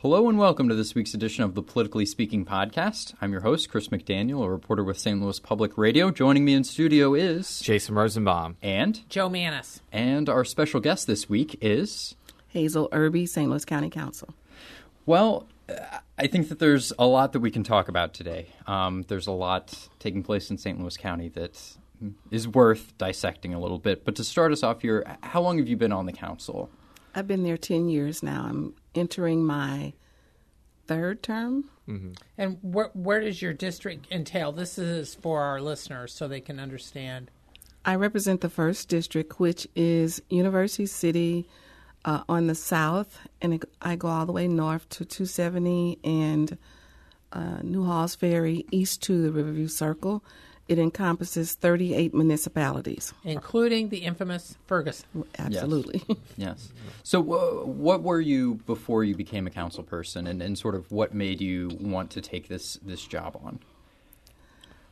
Hello and welcome to this week's edition of the Politically Speaking podcast. I'm your host, Chris McDaniel, a reporter with St. Louis Public Radio. Joining me in studio is Jason Rosenbaum and Jo Mannies. And our special guest this week is Hazel Erby, St. Louis County Council. Well, I think that there's a lot that we can talk about today. Um, there's a lot taking place in St. Louis County that is worth dissecting a little bit. But to start us off here, how long have you been on the council? I've been there 10 years now. I'm entering my third term. Mm-hmm. And where, where does your district entail? This is for our listeners so they can understand. I represent the first district, which is University City uh, on the south, and it, I go all the way north to 270 and uh, New Halls Ferry, east to the Riverview Circle. It encompasses 38 municipalities, including the infamous Ferguson. Absolutely. Yes. yes. So, uh, what were you before you became a council person, and, and sort of what made you want to take this this job on?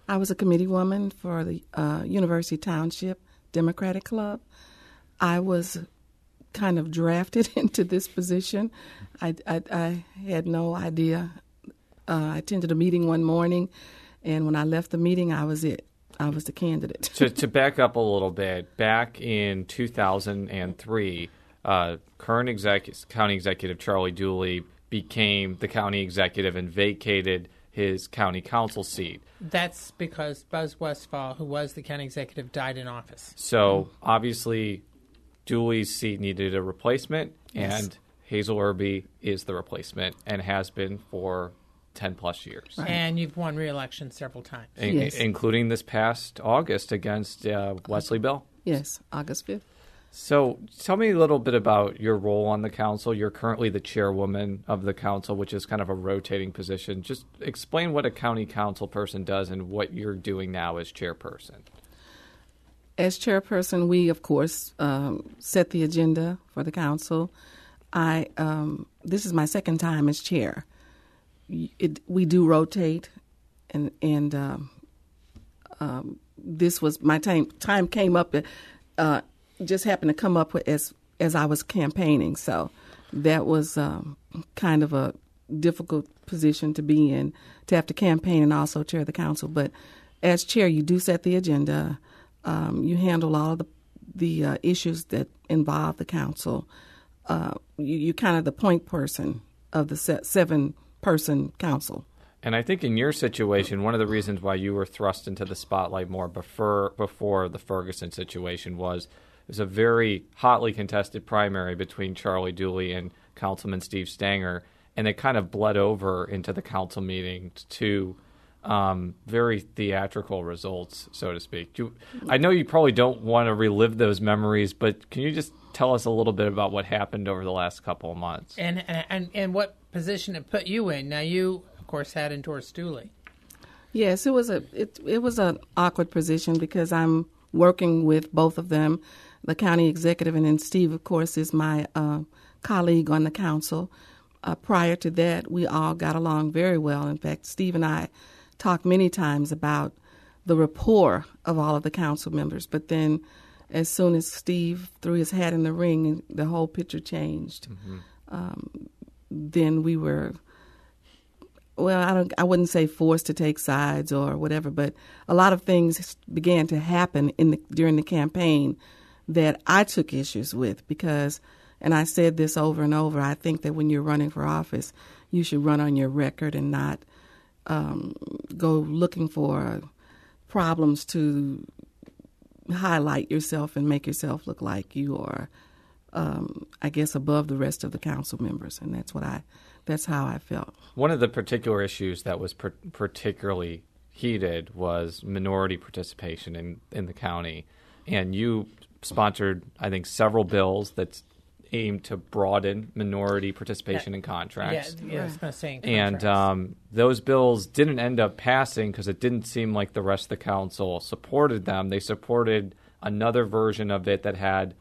I was a committee woman for the uh, University Township Democratic Club. I was kind of drafted into this position. I, I, I had no idea. Uh, I attended a meeting one morning and when I left the meeting, I was it. I was the candidate. to, to back up a little bit, back in 2003, uh, current exec- county executive Charlie Dooley became the county executive and vacated his county council seat. That's because Buzz Westfall, who was the county executive, died in office. So obviously, Dooley's seat needed a replacement, yes. and Hazel Erby is the replacement and has been for 10 plus years. Right. And you've won re-election several times. In, yes. Including this past August against uh, Wesley Bell. Yes, August 5th. So tell me a little bit about your role on the council. You're currently the chairwoman of the council, which is kind of a rotating position. Just explain what a county council person does and what you're doing now as chairperson. As chairperson, we, of course, um, set the agenda for the council. I um, this is my second time as chair it, we do rotate, and and um, um, this was my time. Time came up, uh, just happened to come up as as I was campaigning. So that was um, kind of a difficult position to be in to have to campaign and also chair the council. But as chair, you do set the agenda. Um, you handle all of the the uh, issues that involve the council. Uh, you, you're kind of the point person of the seven person council. And I think in your situation, one of the reasons why you were thrust into the spotlight more before before the Ferguson situation was it was a very hotly contested primary between Charlie Dooley and Councilman Steve Stenger, and it kind of bled over into the council meeting to um, very theatrical results, so to speak. You, I know you probably don't want to relive those memories, but can you just tell us a little bit about what happened over the last couple of months? And and and what position it put you in. Now you, of course, had endorsed Dooley. Yes, it was a it it was an awkward position because I'm working with both of them, the county executive, and then Steve, of course, is my uh, colleague on the council. Uh, prior to that, we all got along very well. In fact, Steve and I talked many times about the rapport of all of the council members. But then, as soon as Steve threw his hat in the ring, the whole picture changed. Mm-hmm. Um, then we were well, I don't I wouldn't say forced to take sides or whatever, but a lot of things began to happen in the during the campaign that I took issues with because and I said this over and over, I think that when you're running for office, you should run on your record and not um, go looking for problems to highlight yourself and make yourself look like you are um, I guess, above the rest of the council members, and that's what I, that's how I felt. One of the particular issues that was per- particularly heated was minority participation in in the county, and you sponsored, I think, several bills that aimed to broaden minority participation yeah. in contracts. Yeah, yeah, I was going to say. And um, those bills didn't end up passing because it didn't seem like the rest of the council supported them. They supported another version of it that had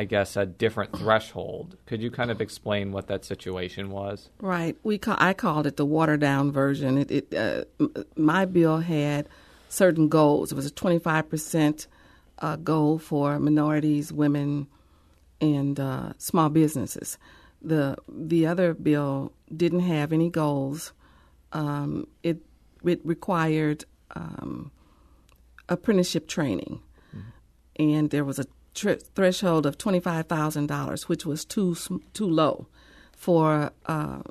I guess, a different threshold. Could you kind of explain what that situation was? Right. We call, I called it the watered down version. It, it uh, my bill had certain goals. It was a 25 percent uh, goal for minorities, women, and uh, small businesses. the the other bill didn't have any goals. Um, it it required um, apprenticeship training, and there was a tr- threshold of twenty five thousand dollars, which was too too low for uh,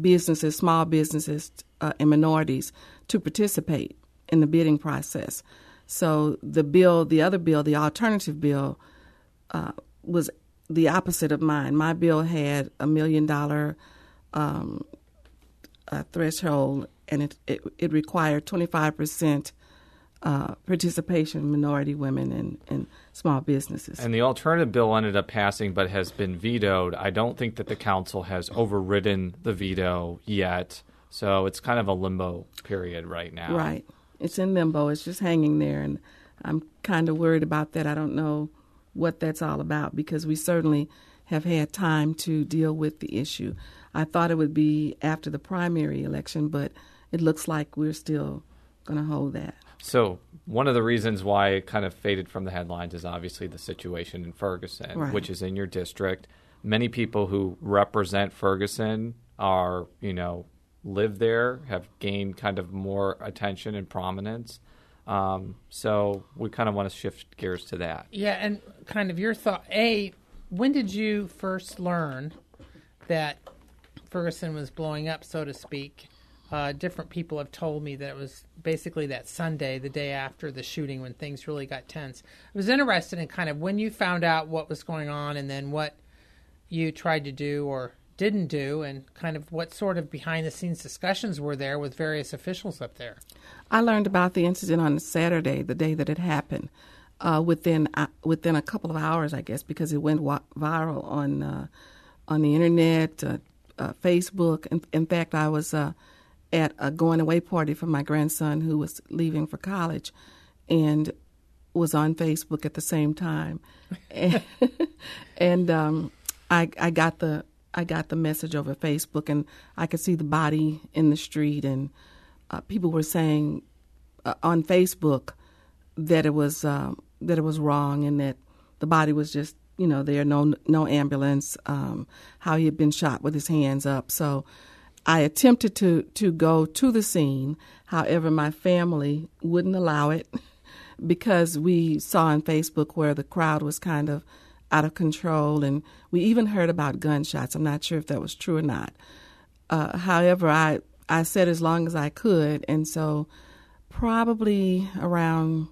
businesses, small businesses, uh, and minorities to participate in the bidding process. So the bill, the other bill, the alternative bill, uh, was the opposite of mine. My bill had a million dollar um, uh, threshold, and it, it, it required 25% uh, participation minority women and, and small businesses. And the alternative bill ended up passing but has been vetoed. I don't think that the council has overridden the veto yet. So it's kind of a limbo period right now. Right. It's in limbo. It's just hanging there. And I'm kind of worried about that. I don't know what that's all about because we certainly have had time to deal with the issue. I thought it would be after the primary election, but it looks like we're still going to hold that. So one of the reasons why it kind of faded from the headlines is obviously the situation in Ferguson, Right. which is in your district. Many people who represent Ferguson are, you know, live there, have gained kind of more attention and prominence. Um, so we kind of want to shift gears to that. Yeah, and kind of your thought. A, when did you first learn that Ferguson was blowing up, so to speak? Uh, different people have told me that it was basically that Sunday, the day after the shooting, when things really got tense. I was interested in kind of when you found out what was going on, and then what you tried to do or didn't do, and kind of what sort of behind the scenes discussions were there with various officials up there. I learned about the incident on Saturday, the day that it happened, uh, within uh, within a couple of hours, I guess, because it went wa- viral on uh, on the internet, uh, uh, Facebook. In, in fact, I was at a going away party for my grandson who was leaving for college, and was on Facebook at the same time, and, and um, I I got the I got the message over Facebook, and I could see the body in the street, and uh, people were saying uh, on Facebook that it was um, that it was wrong, and that the body was just you know there no no ambulance, um, how he had been shot with his hands up. So I attempted to to go to the scene, however, my family wouldn't allow it because we saw on Facebook where the crowd was kind of out of control, and we even heard about gunshots. I'm not sure if that was true or not. Uh, however, I I said as long as I could, and so probably around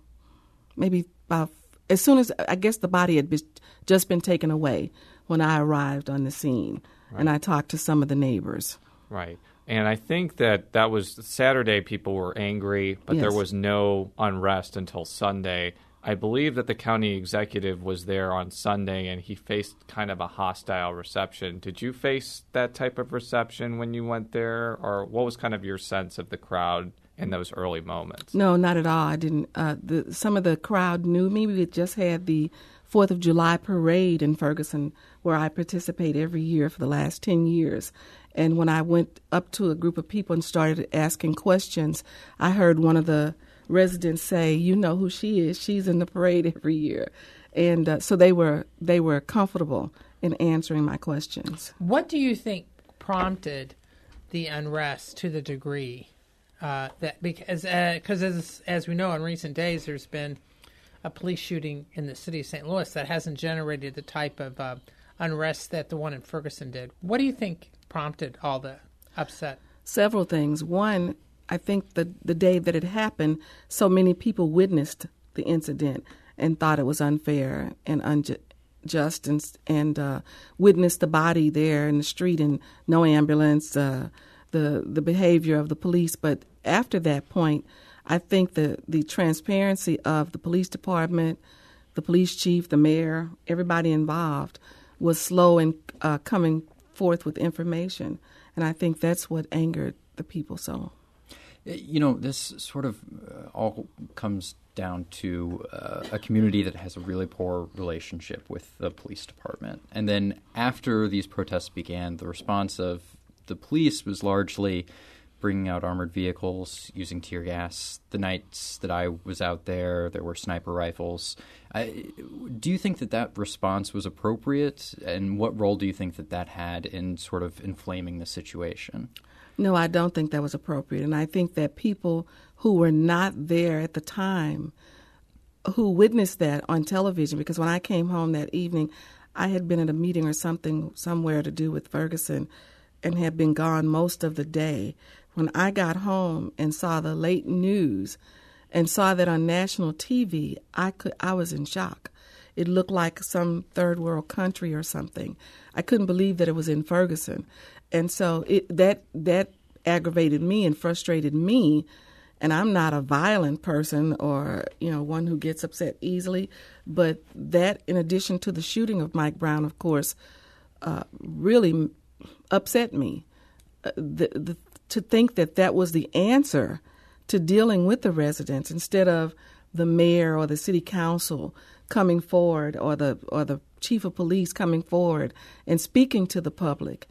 maybe about as soon as I guess the body had be, just been taken away when I arrived on the scene, and I talked to some of the neighbors. Right. And I think that that was Saturday, people were angry, but there was no unrest until Sunday. I believe that the county executive was there on Sunday and he faced kind of a hostile reception. Did you face that type of reception when you went there? Or what was kind of your sense of the crowd in those early moments? No, not at all. I didn't. Uh, the, some of the crowd knew me. We had just had the Fourth of July parade in Ferguson, where I participate every year for the last ten years. And when I went up to a group of people and started asking questions, I heard one of the residents say, "You know who she is? She's in the parade every year." And uh, so they were they were comfortable in answering my questions. What do you think prompted the unrest to the degree uh, that because because as as we know in recent days there's been a police shooting in the city of St. Louis that hasn't generated the type of uh, unrest that the one in Ferguson did. What do you think prompted all the upset? several things. One, I think the the day that it happened, so many people witnessed the incident and thought it was unfair and unjust, and and uh, witnessed the body there in the street and no ambulance, uh, the the behavior of the police. But after that point, I think the the transparency of the police department, the police chief, the mayor, everybody involved was slow in uh, coming forth with information. And I think that's what angered the people so. You know, this sort of uh, all comes down to uh, a community that has a really poor relationship with the police department. And then after these protests began, the response of the police was largely bringing out armored vehicles, using tear gas. The nights that I was out there, there were sniper rifles. I, do you think that that response was appropriate, and what role do you think that that had in sort of inflaming the situation? No, I don't think that was appropriate, and I think that people who were not there at the time, who witnessed that on television, because when I came home that evening, I had been at a meeting or something somewhere to do with Ferguson and had been gone most of the day. When I got home and saw the late news and saw that on national TV, I could I was in shock. It looked like some third world country or something. I couldn't believe that it was in Ferguson. And so it that that aggravated me and frustrated me and I'm not a violent person or you know one who gets upset easily, but that in addition to the shooting of Mike Brown, of course, uh, really upset me. Uh, the, the, to think that that was the answer to dealing with the residents instead of the mayor or the city council coming forward or the or the chief of police coming forward and speaking to the public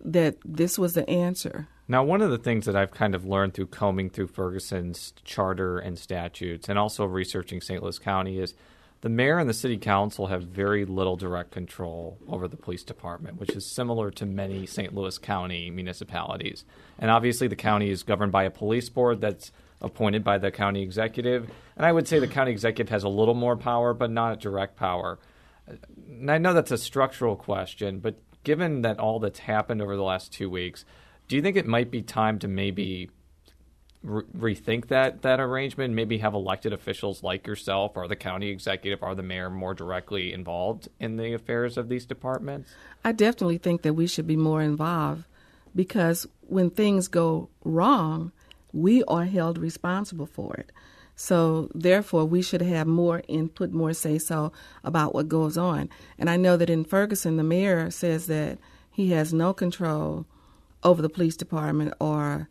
that this was the answer. Now, one of the things that I've kind of learned through combing through Ferguson's charter and statutes and also researching St. Louis County is the mayor and the city council have very little direct control over the police department, which is similar to many St. Louis County municipalities. And obviously, the county is governed by a police board that's appointed by the county executive. And I would say the county executive has a little more power, but not a direct power. And I know that's a structural question, but given that all that's happened over the last two weeks, do you think it might be time to maybe re- rethink that that arrangement? Maybe have elected officials like yourself or the county executive or the mayor more directly involved in the affairs of these departments? I definitely think that we should be more involved because when things go wrong, we are held responsible for it. So therefore, we should have more input, more say so about what goes on. And I know that in Ferguson, the mayor says that he has no control over the police department or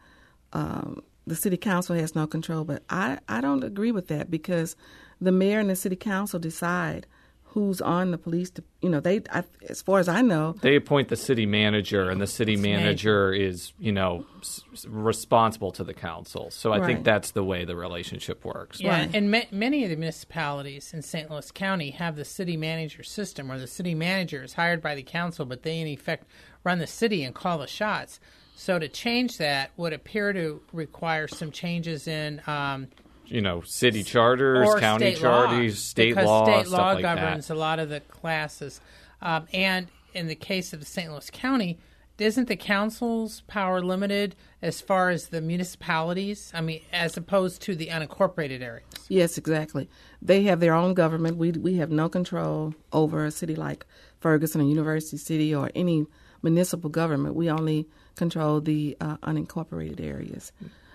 um, the city council has no control. But I, I don't agree with that because the mayor and the city council decide who's on the police. To, you know, they I, as far as I know, they appoint the city manager, and the city manager is you know s- responsible to the council. So I right. think that's the way the relationship works. Yeah, right. and ma- many of the municipalities in St. Louis County have the city manager system, where the city manager is hired by the council, but they in effect run the city and call the shots. So to change that would appear to require some changes in. Um, you know, city charters, county state charters, law, state because law, state law like governs that. a lot of the classes. Um, and in the case of the St. Louis County, isn't the council's power limited as far as the municipalities? I mean, as opposed to the unincorporated areas. Yes, exactly. They have their own government. We we have no control over a city like Ferguson or University City or any municipal government. We only control the uh, unincorporated areas.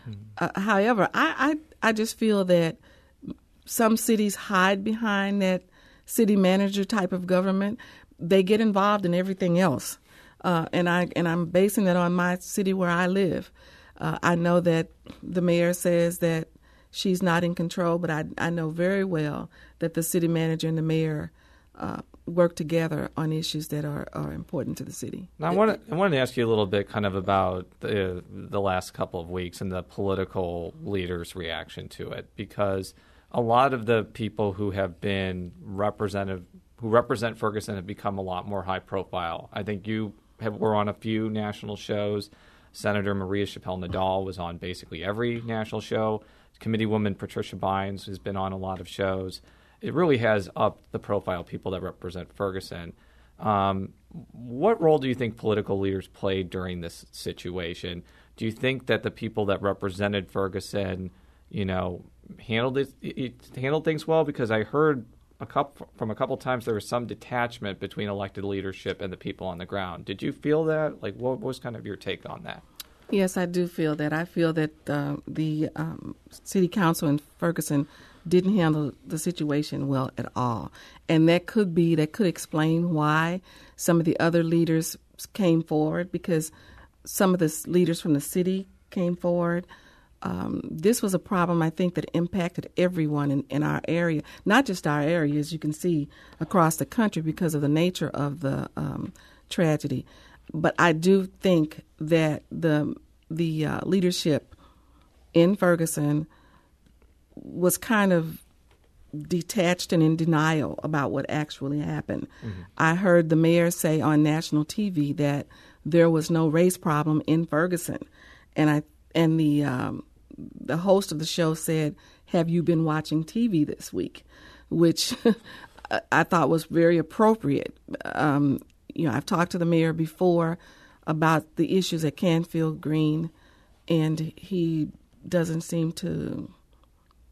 Mm-hmm. Uh, however, I, I I just feel that some cities hide behind that city manager type of government. They get involved in everything else, uh, and I and I'm basing that on my city where I live. Uh, I know that the mayor says that she's not in control, but I I know very well that the city manager and the mayor uh, work together on issues that are, are important to the city. Now, I, wanted, I wanted to ask you a little bit kind of about the, the last couple of weeks and the political leaders' reaction to it, because a lot of the people who have been representative who represent Ferguson have become a lot more high profile. I think you have, were on a few national shows. Senator Maria Chappelle Nadal was on basically every national show. Committeewoman Patricia Bynes has been on a lot of shows it really has upped the profile of people that represent Ferguson. Um, what role do you think political leaders played during this situation? Do you think that the people that represented Ferguson, you know, handled it, it handled things well? Because I heard a couple from a couple times there was some detachment between elected leadership and the people on the ground. Did you feel that? Like, what was kind of your take on that? Yes, I do feel that. I feel that uh, the um, city council in Ferguson didn't handle the situation well at all. And that could be, that could explain why some of the other leaders came forward because some of the leaders from the city came forward. Um, this was a problem I think that impacted everyone in, in, our area, not just our area, as you can see across the country because of the nature of the um, tragedy. But I do think that the the uh, leadership in Ferguson was kind of detached and in denial about what actually happened. Mm-hmm. I heard the mayor say on national TV that there was no race problem in Ferguson, and I and the um, the host of the show said, "Have you been watching TV this week?" Which I thought was very appropriate. Um, you know, I've talked to the mayor before about the issues at Canfield Green, and he doesn't seem to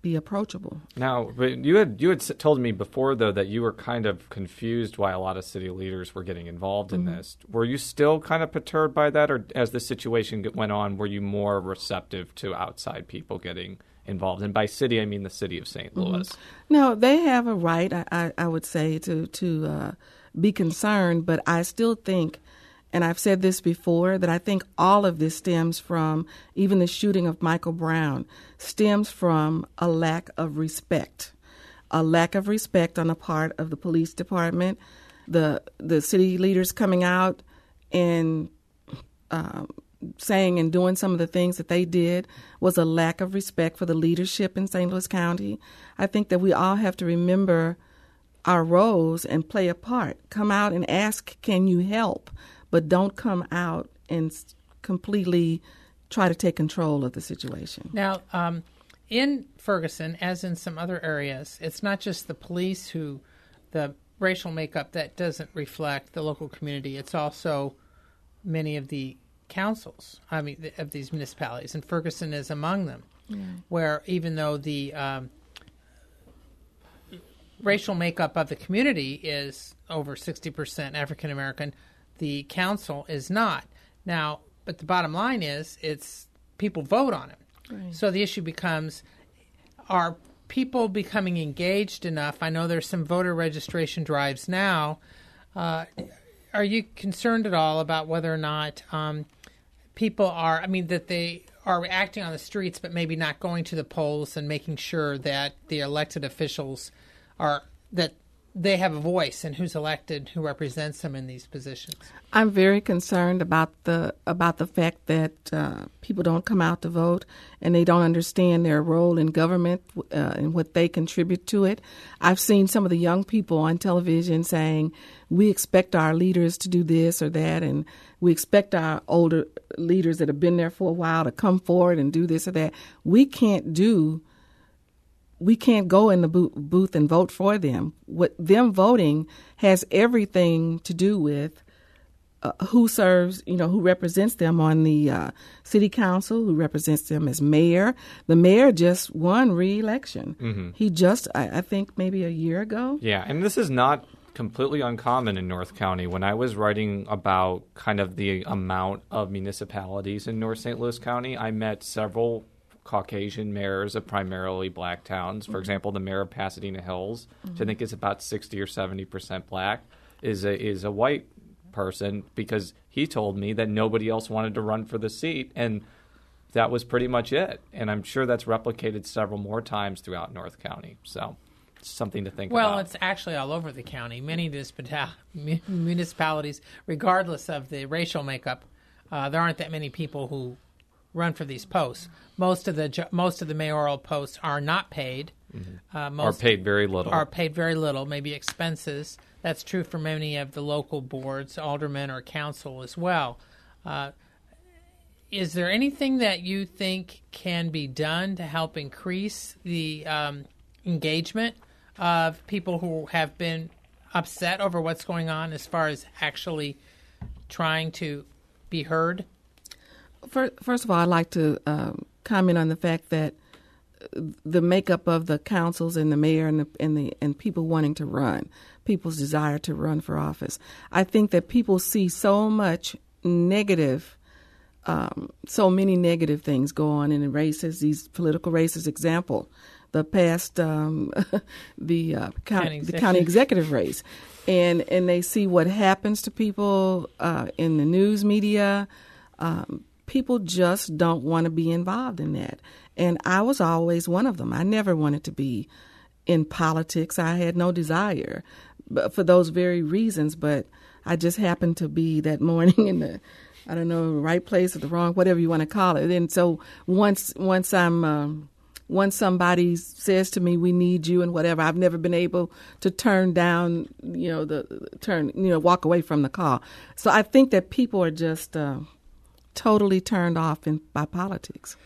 be approachable. Now, but you had you had told me before though that you were kind of confused why a lot of city leaders were getting involved in mm-hmm. this. Were you still kind of perturbed by that, or as the situation went on, were you more receptive to outside people getting involved? And by city, I mean the city of St. Mm-hmm. Louis. Mm-hmm. No, they have a right, I, I, I would say, to to uh, be concerned, but I still think and I've said this before that I think all of this stems from even the shooting of Michael Brown stems from a lack of respect, a lack of respect on the part of the police department, the the city leaders coming out and um, saying and doing some of the things that they did was a lack of respect for the leadership in St. Louis County. I think that we all have to remember our roles and play a part. Come out and ask, "Can you help?" But don't come out and completely try to take control of the situation. Now, um, in Ferguson, as in some other areas, it's not just the police who the racial makeup that doesn't reflect the local community. It's also many of the councils. I mean, of these municipalities, and Ferguson is among them. Yeah. Where even though the um, racial makeup of the community is over sixty percent African American, the council is not. Now, but the bottom line is it's people vote on it. Right. So the issue becomes are people becoming engaged enough? I know there's some voter registration drives now. Uh, are you concerned at all about whether or not um, people are, I mean, that they are acting on the streets but maybe not going to the polls and making sure that the elected officials are, that they have a voice in who's elected, who represents them in these positions. I'm very concerned about the about the fact that uh, people don't come out to vote and they don't understand their role in government uh, and what they contribute to it. I've seen some of the young people on television saying, "We expect our leaders to do this or that," and we expect our older leaders that have been there for a while to come forward and do this or that. We can't do we can't go in the booth and vote for them. What them voting has everything to do with uh, who serves, you know, who represents them on the uh, city council, who represents them as mayor. The mayor just won re-election. Mm-hmm. He just, I, I think, maybe a year ago. Yeah, and this is not completely uncommon in North County. When I was writing about kind of the amount of municipalities in North St. Louis County, I met several Caucasian mayors of primarily black towns. For mm-hmm. example, the mayor of Pasadena Hills, mm-hmm. which I think is about sixty or seventy percent black, is a is a white person because he told me that nobody else wanted to run for the seat and that was pretty much it. And I'm sure that's replicated several more times throughout North County. So something to think well, about. Well, it's actually all over the county. Many municipalities, regardless of the racial makeup, uh, there aren't that many people who run for these posts. Most of the most of the mayoral posts are not paid. Mm-hmm. Uh, most are paid very little. Are paid very little, maybe expenses. That's true for many of the local boards, aldermen or council as well. Uh, is there anything that you think can be done to help increase the um, engagement of people who have been upset over what's going on as far as actually trying to be heard? First of all, I'd like to um, comment on the fact that the makeup of the councils and the mayor and the, and the and people wanting to run, people's desire to run for office. I think that people see so much negative, um, so many negative things go on in the races, these political races. Example, the past, um, the uh, county, the county executive race, and and they see what happens to people uh, in the news media. Um, people just don't want to be involved in that. And I was always one of them. I never wanted to be in politics. I had no desire but for those very reasons, but I just happened to be that morning in the I don't know, right place or the wrong, whatever you want to call it. And so once once I'm um, once somebody says to me, "We need you," and whatever, I've never been able to turn down, you know, the turn, you know, walk away from the call. So I think that people are just uh, totally turned off in, by politics.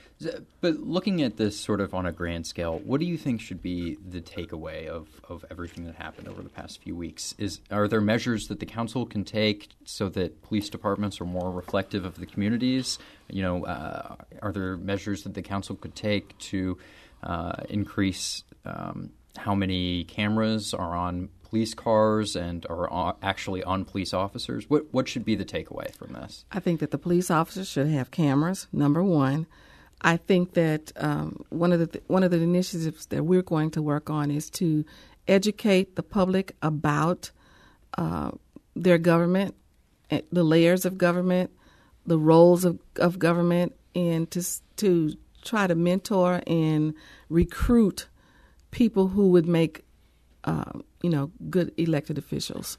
But looking at this sort of on a grand scale, what do you think should be the takeaway of, of everything that happened over the past few weeks? Is are there measures that the council can take so that police departments are more reflective of the communities? You know, uh, are there measures that the council could take to uh, increase um, how many cameras are on police cars and are actually on police officers? What what should be the takeaway from this? I think that the police officers should have cameras. Number one. I think that um, one of the th- one of the initiatives that we're going to work on is to educate the public about uh, their government, eh, the layers of government, the roles of, of government, and to to try to mentor and recruit people who would make uh, you know good elected officials.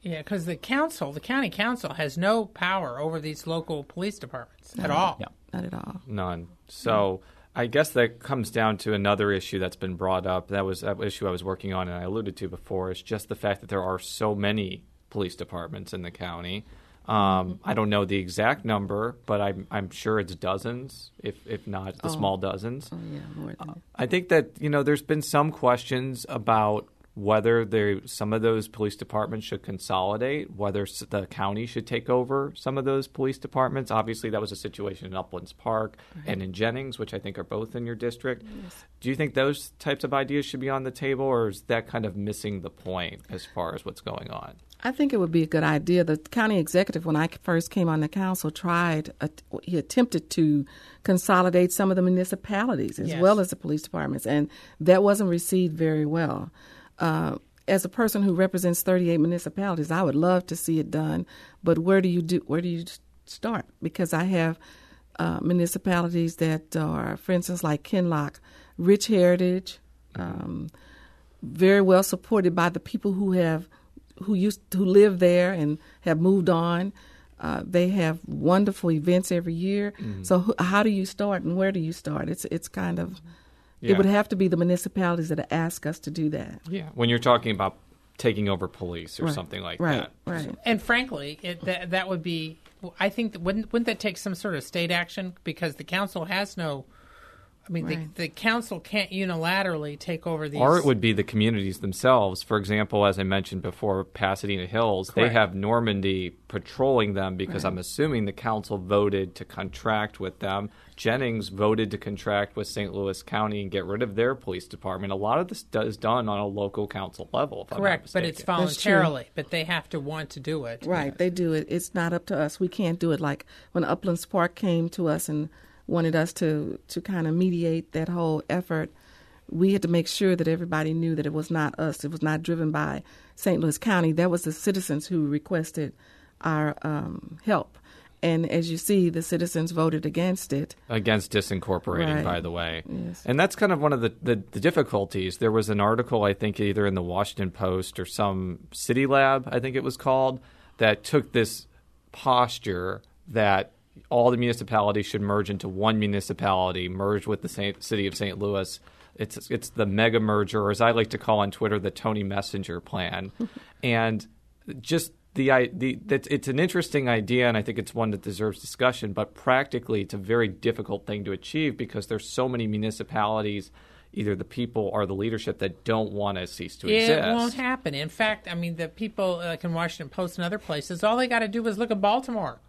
Yeah, because the council, the county council, has no power over these local police departments no, at all. Yeah. Not at all. None. So I guess that comes down to another issue that's been brought up. That was an issue I was working on and I alluded to before. Is just the fact that there are so many police departments in the county. Um, I don't know the exact number, but I'm I'm sure it's dozens, if if not the oh. small dozens. Oh yeah, more than. Uh, I think that you know there's been some questions about whether there some of those police departments should consolidate, whether the county should take over some of those police departments. Obviously, that was a situation in Uplands Park right. and in Jennings, which I think are both in your district. Yes. Do you think those types of ideas should be on the table, or is that kind of missing the point as far as what's going on? I think it would be a good idea. The county executive, when I first came on the council, tried, uh, he attempted to consolidate some of the municipalities as yes. well as the police departments, and that wasn't received very well uh, as a person who represents 38 municipalities, I would love to see it done. But where do you do? Where do you start? Because I have uh, municipalities that are, for instance, like Kinloch, rich heritage, um, very well supported by the people who have who used who live there and have moved on. Uh, they have wonderful events every year. Mm-hmm. So, how do you start and where do you start? It's it's kind of yeah. It would have to be the municipalities that ask us to do that. Yeah, when you're talking about taking over police or right. something like right. that. Right. And frankly, it, that that would be. I think that wouldn't wouldn't that take some sort of state action because the council has no. I mean, right. the, the council can't unilaterally take over these. Or it would be the communities themselves. For example, as I mentioned before, Pasadena Hills, Correct. they have Normandy patrolling them because I'm assuming the council voted to contract with them Jennings voted to contract with St. Louis County and get rid of their police department. A lot of this is done on a local council level. Correct, but it's voluntarily. But they have to want to do it. Right, they do it. It's not up to us. We can't do it. Like when Uplands Park came to us and wanted us to to kind of mediate that whole effort. We had to make sure that everybody knew that it was not us. It was not driven by St. Louis County. That was the citizens who requested our um, help and as you see, the citizens voted against it. Against disincorporating, right. by the way. Yes. And that's kind of one of the, the, the, difficulties. There was an article, I think, either in the Washington Post or some City Lab, I think it was called, that took this posture that all the municipalities should merge into one municipality, merge with the Saint, city of St. Louis. It's it's the mega merger, or as I like to call on Twitter, the Tony Messenger plan, and just the, the that it's an interesting idea, and I think it's one that deserves discussion. But practically, it's a very difficult thing to achieve because there's so many municipalities, either the people or the leadership, that don't want to cease to it exist. It won't happen. In fact, I mean, the people like in Washington Post and other places, all they got to do is look at Baltimore.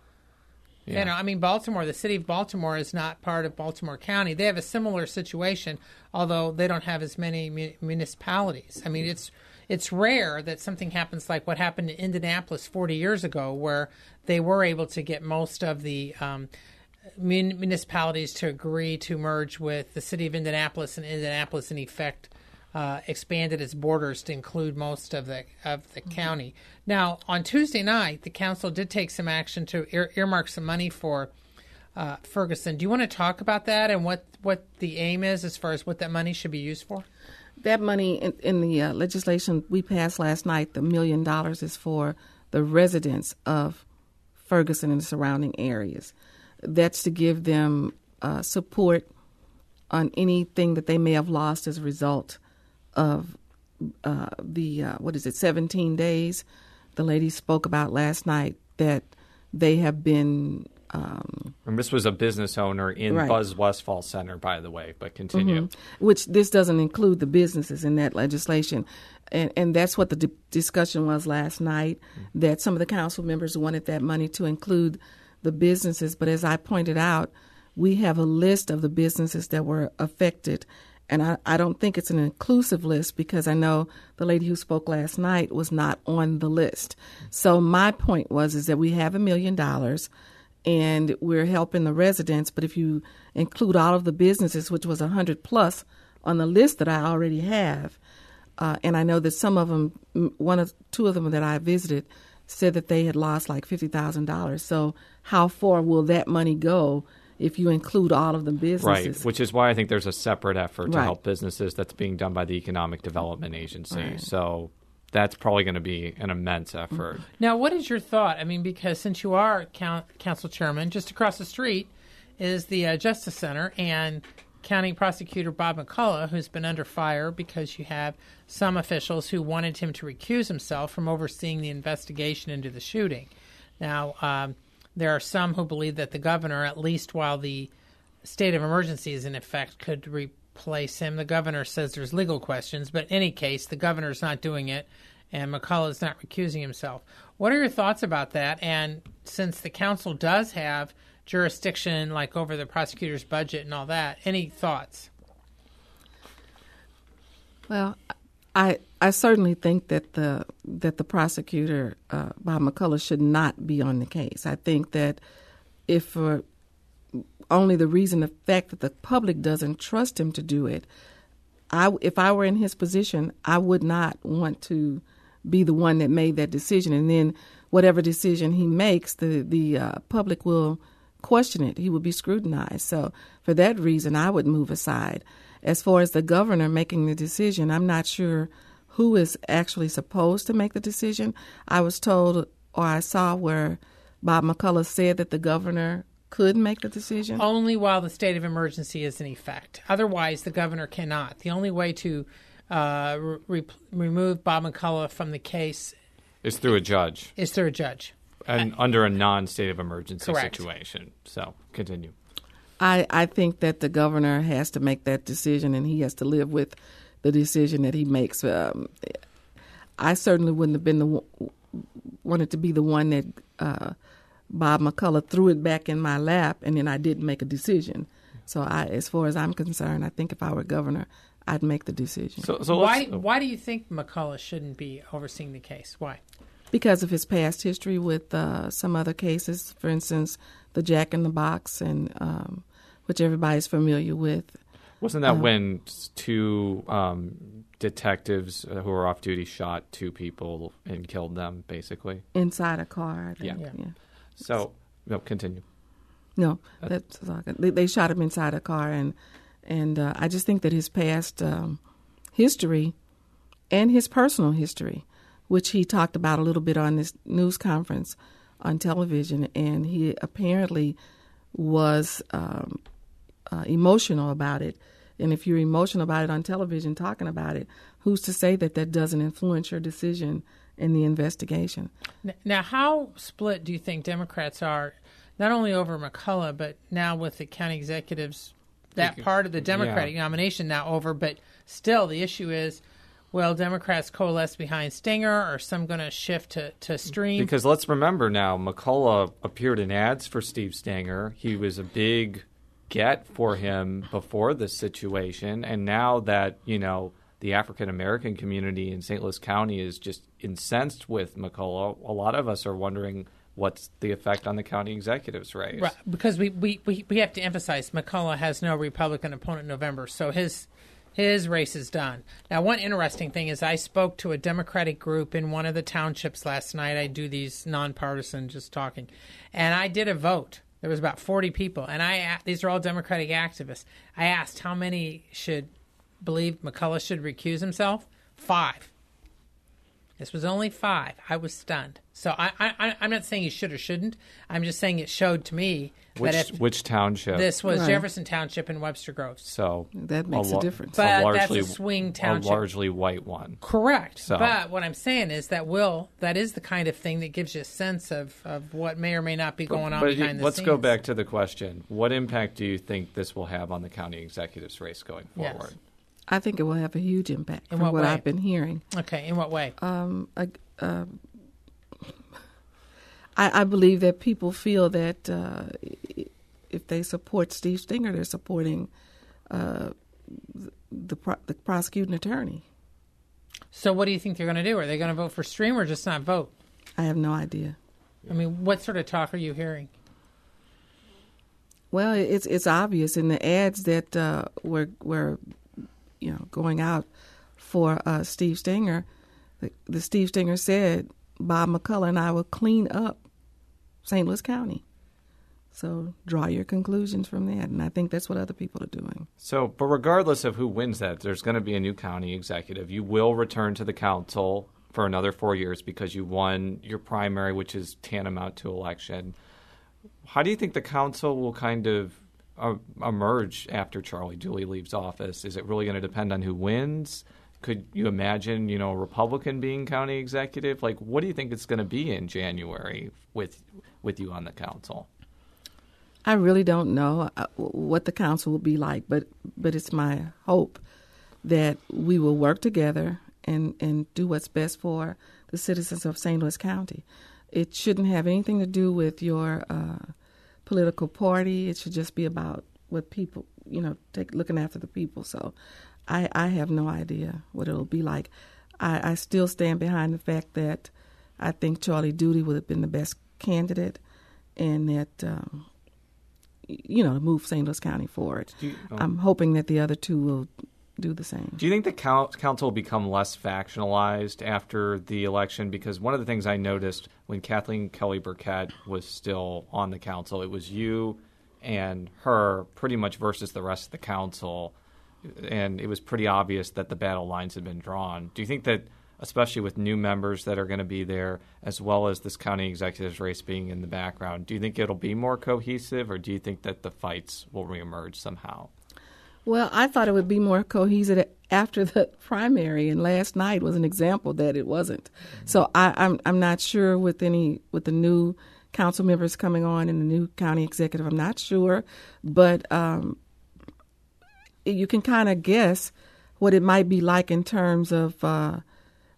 Yeah. You know, I mean, Baltimore, the city of Baltimore is not part of Baltimore County. They have a similar situation, although they don't have as many municipalities. I mean, it's it's rare that something happens like what happened in Indianapolis 40 years ago, where they were able to get most of the um, mun- municipalities to agree to merge with the city of Indianapolis, and Indianapolis, in effect, uh, expanded its borders to include most of the of the mm-hmm. county. Now, on Tuesday night, the council did take some action to ear- earmark some money for uh, Ferguson. Do you want to talk about that and what what the aim is as far as what that money should be used for? that money in, in the uh, legislation we passed last night, the million dollars is for the residents of Ferguson and the surrounding areas. That's to give them uh, support on anything that they may have lost as a result of uh, the uh, what is it, 17 days. The lady spoke about last night that they have been. Um, And this was a business owner in Right. Buzz Westfall Center, by the way. But continue. which this doesn't include the businesses in that legislation. And, and that's what the di- discussion was last night, that some of the council members wanted that money to include the businesses. But as I pointed out, we have a list of the businesses that were affected. And I, I don't think it's an inclusive list because I know the lady who spoke last night was not on the list. So my point was is that we have a million dollars and we're helping the residents. But if you include all of the businesses, which was a hundred plus on the list that I already have, uh, and I know that some of them, one of two of them that I visited, said that they had lost like fifty thousand dollars. So how far will that money go if you include all of the businesses. Right, which is why I think there's a separate effort to Right. help businesses that's being done by the Economic Development Agency. Right. So that's probably going to be an immense effort. Now, what is your thought? I mean, because since you are coun council chairman, just across the street is the uh, Justice Center, and County Prosecutor Bob McCulloch, who's been under fire because you have some officials who wanted him to recuse himself from overseeing the investigation into the shooting. Now, um, there are some who believe that the governor, at least while the state of emergency is in effect, could replace him. The governor says there's legal questions, but in any case, the governor's not doing it, and McCulloch is not recusing himself. What are your thoughts about that? And since the council does have jurisdiction, like over the prosecutor's budget and all that, any thoughts? Well, I I certainly think that the that the prosecutor uh, Bob McCulloch should not be on the case. I think that if for only the reason the fact that the public doesn't trust him to do it, I if I were in his position, I would not want to be the one that made that decision, and then whatever decision he makes, the the uh, public will question it. He will be scrutinized. So for that reason, I would move aside. As far as the governor making the decision, I'm not sure who is actually supposed to make the decision. I was told, or I saw where Bob McCulloch said that the governor could make the decision. Only while the state of emergency is in effect. Otherwise, the governor cannot. The only way to uh, re- remove Bob McCulloch from the case It's through a judge is through a judge. and under a non-state of emergency Correct. situation. So continue. I, I think that the governor has to make that decision, and he has to live with the decision that he makes. Um, I certainly wouldn't have been the wanted to be the one that uh, Bob McCulloch threw it back in my lap, and then I didn't make a decision. So, I, as far as I'm concerned, I think if I were governor, I'd make the decision So, so why? let's- Why do you think McCulloch shouldn't be overseeing the case? Why? because of his past history with uh, some other cases. For instance, the Jack in the Box, and um, which everybody's familiar with. Wasn't that when two um, detectives uh, who were off duty shot two people and killed them, basically? inside a car. I think. Yeah. yeah. So, no, continue. No, that's they, they shot him inside a car, and and uh, I just think that his past um, history and his personal history, which he talked about a little bit on this news conference on television, and he apparently was um, uh, emotional about it. And if you're emotional about it on television, talking about it, who's to say that that doesn't influence your decision in the investigation? Now, how split do you think Democrats are, not only over McCulloch, but now with the county executives, that part of the Democratic nomination now over, but still the issue is, will Democrats coalesce behind Stenger, or some going to shift to, to Stream? Because let's remember now, McCulloch appeared in ads for Steve Stenger. He was a big get for him before this situation, and now that you know the African American community in St. Louis County is just incensed with McCulloch, a lot of us are wondering what's the effect on the county executives race. Right, because we, we, we, we have to emphasize McCulloch has no Republican opponent in November, so his his race is done. Now, one interesting thing is I spoke to a Democratic group in one of the townships last night. I do these nonpartisan, just talking, and I did a vote. There was about forty people, and I these are all Democratic activists. I asked how many should believe McCulloch should recuse himself. Five. This was only five. I was stunned. So I, I, I'm not saying you should or shouldn't. I'm just saying it showed to me Which that if which township? this was Right. Jefferson Township in Webster Groves. so That makes a lo- difference. But that's a largely, swing township. A largely white one. Correct. So- But what I'm saying is that will that is the kind of thing that gives you a sense of, of what may or may not be going on But behind the scenes. let's scenes. go back to the question: What impact do you think this will have on the county executive's race going Yes. forward? I think it will have a huge impact In from what what way? I've been hearing. Okay. In what way? Um, I, uh, I, I believe that people feel that uh, if they support Steve Stenger, they're supporting uh, the pro- the prosecuting attorney. So what do you think they're going to do? Are they going to vote for Stream or just not vote? I have no idea. I mean, what sort of talk are you hearing? Well, it's it's obvious in the ads that uh, were were you know going out for uh, Steve Stenger. The, the Steve Stenger said Bob McCulloch and I will clean up St. Louis County. So draw your conclusions from that, and I think that's what other people are doing. So, but regardless of who wins that, there's going to be a new county executive. You will return to the council for another four years because you won your primary, which is tantamount to election. How do you think the council will kind of uh, emerge after Charlie Dooley leaves office? Is it really going to depend on who wins? Could you imagine, you know, a Republican being county executive? Like, what do you think it's going to be in January with with you on the council? I really don't know uh, what the council will be like, but but it's my hope that we will work together and and do what's best for the citizens of St. Louis County. It shouldn't have anything to do with your uh, political party. It should just be about what people, you know, take looking after the people. So, I I have no idea what it'll be like. I, I still stand behind the fact that I think Charlie Dooley would have been the best candidate, and that. Um, you know, to move St. Louis County forward. You, oh. I'm hoping that the other two will do the same. Do you think the council will become less factionalized after the election? Because one of the things I noticed when Kathleen Kelly Burkett was still on the council, it was you and her pretty much versus the rest of the council. And it was pretty obvious that the battle lines had been drawn. Do you think that, especially with new members that are going to be there, as well as this county executives race being in the background, do you think it'll be more cohesive, or do you think that the fights will reemerge somehow? Well, I thought it would be more cohesive after the primary, and last night was an example that it wasn't. So I, I'm I'm not sure with any with the new council members coming on and the new county executive. I'm not sure, but um, you can kind of guess what it might be like in terms of uh,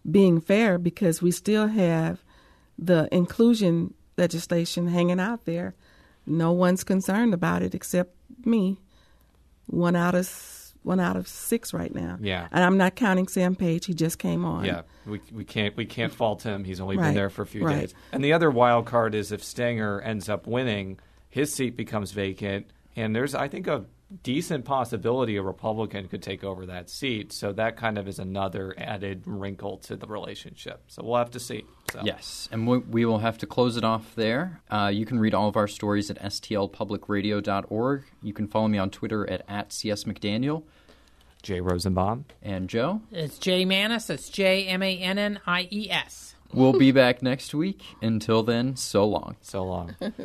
being fair because we still have the inclusion legislation hanging out there. No one's concerned about it except me one out of one out of six right now. Yeah. and I'm not counting Sam Page. He just came on. Yeah, we we can't we can't fault him. He's only Right, been there for a few right. days. And the other wild card is if Stenger ends up winning, his seat becomes vacant, and there's I think a decent possibility a Republican could take over that seat. So that kind of is another added wrinkle to the relationship. So we'll have to see. So. Yes, and we, we will have to close it off there. Uh, you can read all of our stories at stlpublicradio.org. You can follow me on Twitter at, at csmcdaniel. Jay Rosenbaum. And Joe, It's Jay Mannies. It's J M A N N I E S. we'll be back next week. Until then, so long. So long.